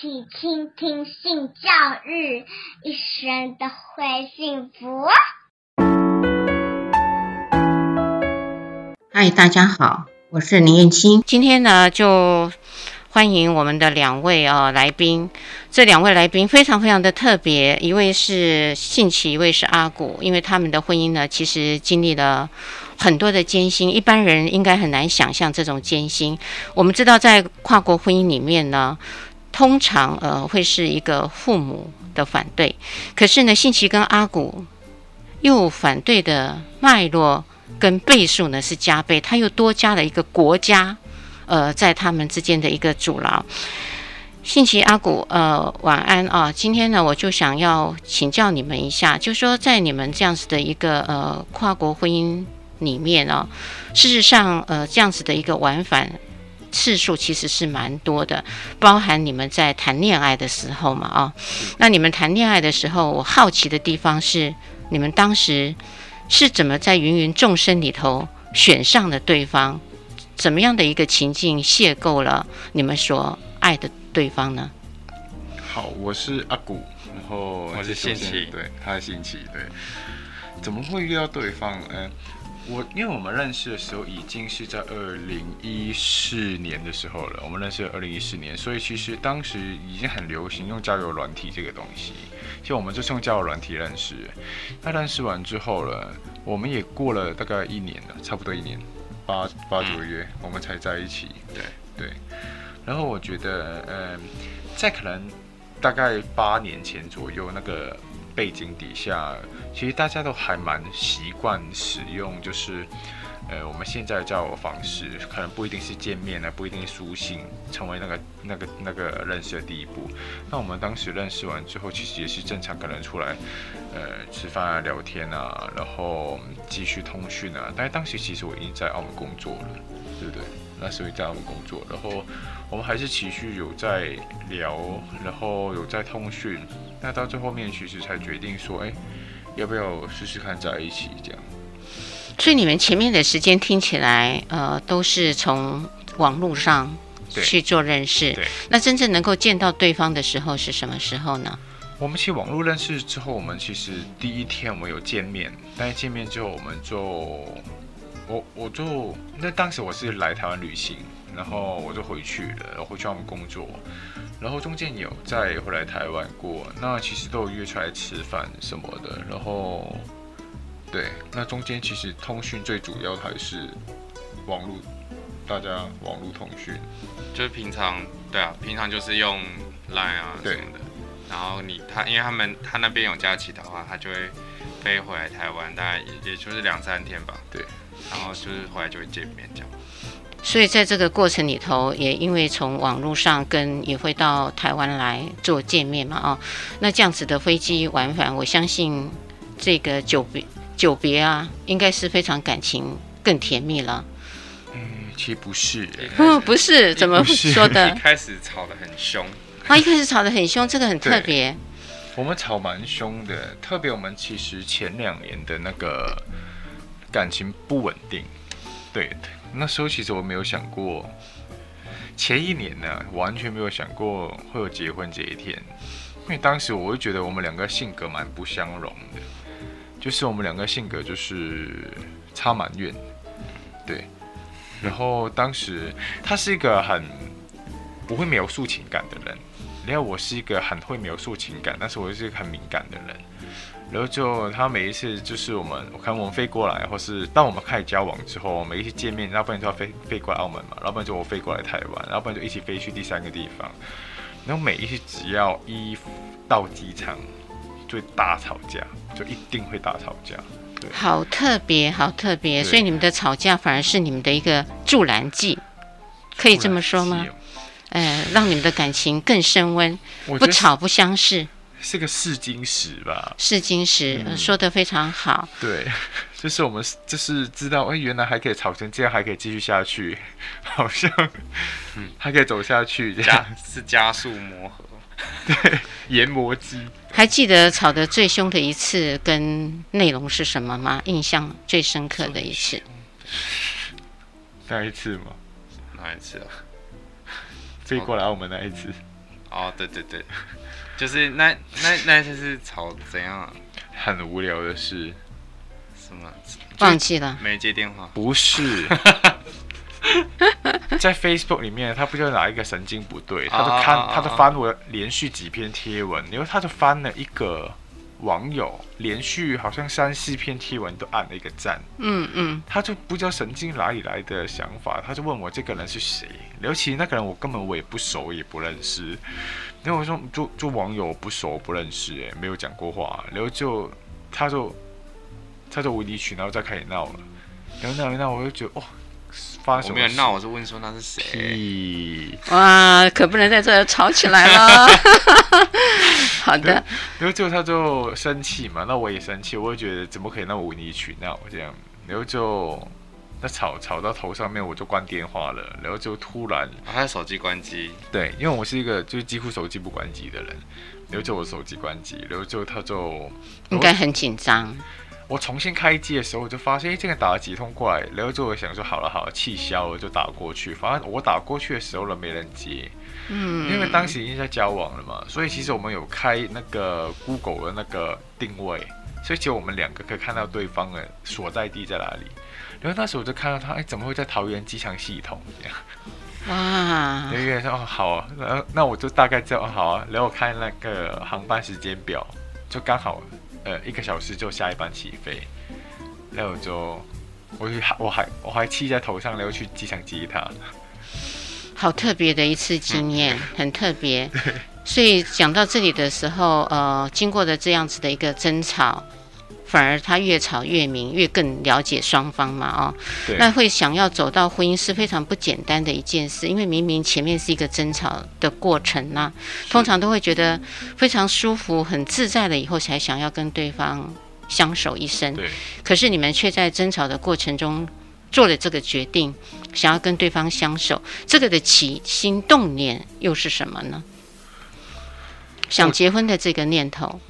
起倾听性教育，一生都会幸福。嗨，大家好，我是林燕青。今天呢，就欢迎我们的两位啊来宾。这两位来宾非常非常的特别，一位是信奇，一位是阿古。因为他们的婚姻呢，其实经历了很多的艰辛，一般人应该很难想象这种艰辛。我们知道，在跨国婚姻里面呢。通常呃会是一个父母的反对，可是呢，信奇跟阿古又反对的脉络跟倍数呢是加倍，他又多加了一个国家，呃，在他们之间的一个阻挠。信奇阿古呃晚安啊，今天呢我就想要请教你们一下，就说在你们这样子的一个呃跨国婚姻里面呢、事实上呃这样子的一个往返。次数其实是蛮多的，包含你们在谈恋爱的时候嘛，啊、哦，那你们谈恋爱的时候，我好奇的地方是，你们当时是怎么在芸芸众生里头选上了对方？怎么样的一个情境邂逅了你们所爱的对方呢？好，我是阿古，然后我是信奇，对，他是信奇，对，怎么会遇到对方？嗯。我因为我们认识的时候已经是在二零一四年的时候了，我们认识了二零一四年，所以其实当时已经很流行用交友软体这个东西，就我们就是用交友软体认识。那认识完之后了，我们也过了大概一年了，差不多一年八八九个月，我们才在一起。对对。然后我觉得，呃，在可能大概八年前左右那个。背景底下，其实大家都还蛮习惯使用，就是，呃，我们现在的交友方式，可能不一定是见面呢，不一定是书信，成为那个那个那个认识的第一步。那我们当时认识完之后，其实也是正常，可能出来，呃，吃饭啊、聊天啊，然后继续通讯啊。但是当时其实我已经在澳门工作了，对不对？那时候在澳门工作，然后我们还是持续有在聊，然后有在通讯。那到最后面，其实才决定说，哎，要不要试试看在一起这样？所以你们前面的时间听起来，呃，都是从网络上去做认识。对。那真正能够见到对方的时候是什么时候呢？我们其实网络认识之后，我们其实第一天我们有见面，但是见面之后，我们就，我我就那当时我是来台湾旅行，然后我就回去了，然后回去他们工作。然后中间有再回来台湾过，那其实都有约出来吃饭什么的。然后，对，那中间其实通讯最主要还是网络，大家网络通讯，就是平常对啊，平常就是用 Line 啊什么的。然后你他，因为他们他那边有假期的话，他就会飞回来台湾，大概也就是两三天吧。对，然后就是后来就会见面这样。所以在这个过程里头，也因为从网络上跟也会到台湾来做见面嘛，哦，那这样子的飞机往返，我相信这个久别久别啊，应该是非常感情更甜蜜了。嗯，其实不是，嗯，不是，怎么说的？一开始吵得很凶，啊，一开始吵得很凶，这个很特别。我们吵蛮凶的，特别我们其实前两年的那个感情不稳定，对。那时候其实我没有想过，前一年呢，完全没有想过会有结婚这一天，因为当时我会觉得我们两个性格蛮不相容的，就是我们两个性格就是差蛮远，对。然后当时他是一个很不会描述情感的人，然后我是一个很会描述情感，但是我是一个很敏感的人。然后就他每一次就是我们，我看我们飞过来，或是当我们开始交往之后，每一次见面，要不然就要飞飞过来澳门嘛，要不然就我飞过来台湾，要不然就一起飞去第三个地方。然后每一次只要一到机场，就会大吵架，就一定会大吵架。对，好特别，好特别。所以你们的吵架反而是你们的一个助燃剂，可以这么说吗？呃，让你们的感情更升温，不吵不相识。是个试金石吧？试金石、嗯、说得非常好。对，就是我们就是知道，哎，原来还可以炒成这样，还可以继续下去，好像，嗯，还可以走下去，这样加是加速磨合，对，研磨机。还记得吵得最凶的一次跟内容是什么吗？印象最深刻的一次？那一次吗？哪一次啊？飞过来澳门那一次。哦，对对对，就是那那那次是吵怎样啊？很无聊的事。什么？放弃了？没接电话？不是。在 Facebook 里面，他不知道哪一个神经不对，他就看，oh, oh, oh, oh. 他就翻我连续几篇贴文，然后他就翻了一个网友连续好像三四篇贴文都按了一个赞，嗯嗯，他就不知道神经哪里来的想法，他就问我这个人是谁，尤其那个人我根本我也不熟也不认识，然后我说就就网友不熟不认识，哎，没有讲过话，然后就他就他就无理取闹再开始闹了，然后闹一闹我就觉得哦。我没有闹，我是问说那是谁？哇，可不能在这吵起来了。好的，然后就他就生气嘛，那我也生气，我也觉得怎么可以那么无理取闹这样？然后就那吵吵到头上面，我就关电话了。然后就突然，把他的手机关机。对，因为我是一个就是几乎手机不关机的人。然后就我手机关机，然后就他就应该很紧张。我重新开机的时候，我就发现，哎，这个打了几通过来，然后就我想说，好了好了，气消了，就打过去。反正我打过去的时候了，没人接，嗯，因为当时已经在交往了嘛，所以其实我们有开那个 Google 的那个定位，所以只有我们两个可以看到对方的所在地在哪里。然后那时候我就看到他，哎，怎么会在桃园机场系统这样？哇！有人说，哦，好啊，然后那我就大概知道，好啊，然后我看那个航班时间表，就刚好。呃，一个小时就下一班起飞，然后就，我还我还我还气在头上，然后去机场接他。好特别的一次经验，嗯、很特别。所以讲到这里的时候，呃，经过的这样子的一个争吵。反而他越吵越明，越更了解双方嘛，哦，对那会想要走到婚姻是非常不简单的一件事，因为明明前面是一个争吵的过程呢，是通常都会觉得非常舒服、很自在了以后才想要跟对方相守一生。对，可是你们却在争吵的过程中做了这个决定，想要跟对方相守，这个的起心动念又是什么呢？想结婚的这个念头。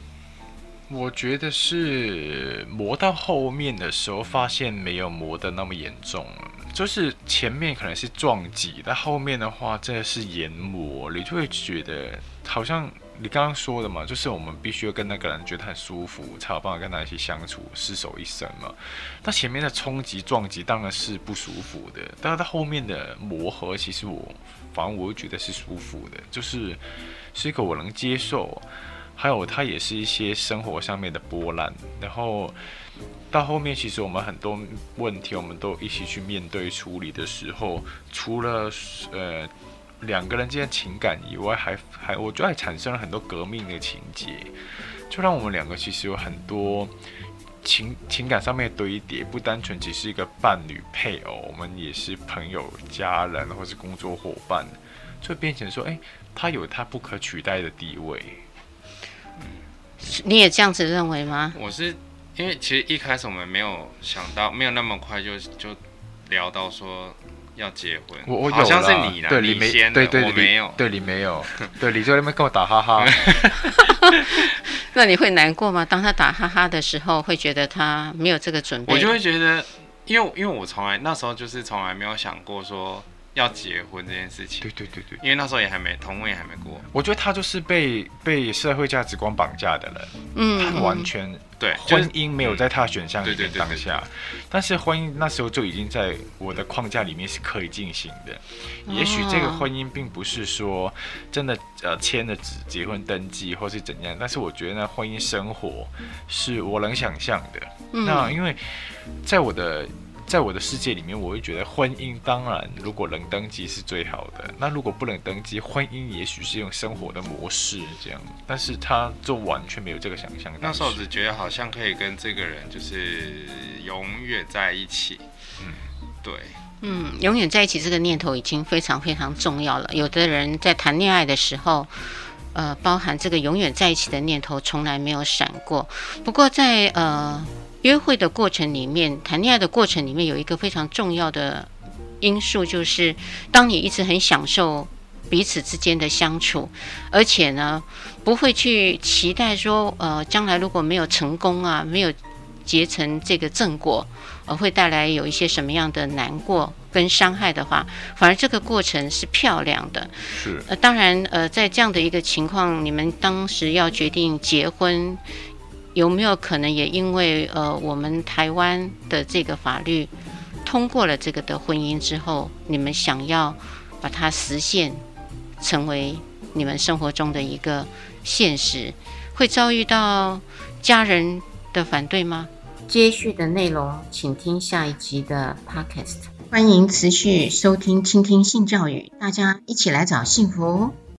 我觉得是磨到后面的时候，发现没有磨得那么严重了。就是前面可能是撞击，但后面的话真的是研磨，你就会觉得好像你刚刚说的嘛，就是我们必须要跟那个人觉得很舒服，才有办法跟他一起相处，厮守一生嘛。那前面的冲击撞击当然是不舒服的，但是到后面的磨合，其实我反而我会觉得是舒服的，就是是一个我能接受。还有，它也是一些生活上面的波澜，然后到后面，其实我们很多问题，我们都一起去面对处理的时候，除了呃两个人之间情感以外，还还我觉得还产生了很多革命的情节，就让我们两个其实有很多情情感上面的堆叠，不单纯只是一个伴侣配偶，我们也是朋友、家人或是工作伙伴，就变成说，哎，他有他不可取代的地位。你也这样子认为吗？我是因为其实一开始我们没有想到，没有那么快就就聊到说要结婚。我我好像是你啦，对你没，对对，我没有，对你没有，对你在那边跟我打哈哈。那你会难过吗？当他打哈哈的时候，会觉得他没有这个准备？我就会觉得，因为因为我从来那时候就是从来没有想过说。要结婚这件事情，对对对对，因为那时候也还没同婚也还没过。我觉得他就是被被社会价值观绑架的人，嗯，他完全对婚姻没有在他选项里面当下，但是婚姻那时候就已经在我的框架里面是可以进行的。也许这个婚姻并不是说真的呃签了纸结婚登记或是怎样，但是我觉得呢，婚姻生活是我能想象的。那因为在我的。在我的世界里面，我会觉得婚姻当然如果能登记是最好的。那如果不能登记，婚姻也许是用生活的模式这样，但是他就完全没有这个想象。那时候只觉得好像可以跟这个人就是永远在一起。嗯，对，嗯，永远在一起这个念头已经非常非常重要了。有的人在谈恋爱的时候，呃，包含这个永远在一起的念头从来没有闪过。不过在呃。约会的过程里面，谈恋爱的过程里面，有一个非常重要的因素，就是当你一直很享受彼此之间的相处，而且呢，不会去期待说，呃，将来如果没有成功啊，没有结成这个正果，呃会带来有一些什么样的难过跟伤害的话，反而这个过程是漂亮的。是。呃，当然，呃，在这样的一个情况，你们当时要决定结婚，有没有可能也因为呃我们台湾的这个法律通过了这个的婚姻之后，你们想要把它实现，成为你们生活中的一个现实，会遭遇到家人的反对吗？接续的内容，请听下一集的 Podcast。欢迎持续收听、倾听性教育，大家一起来找幸福。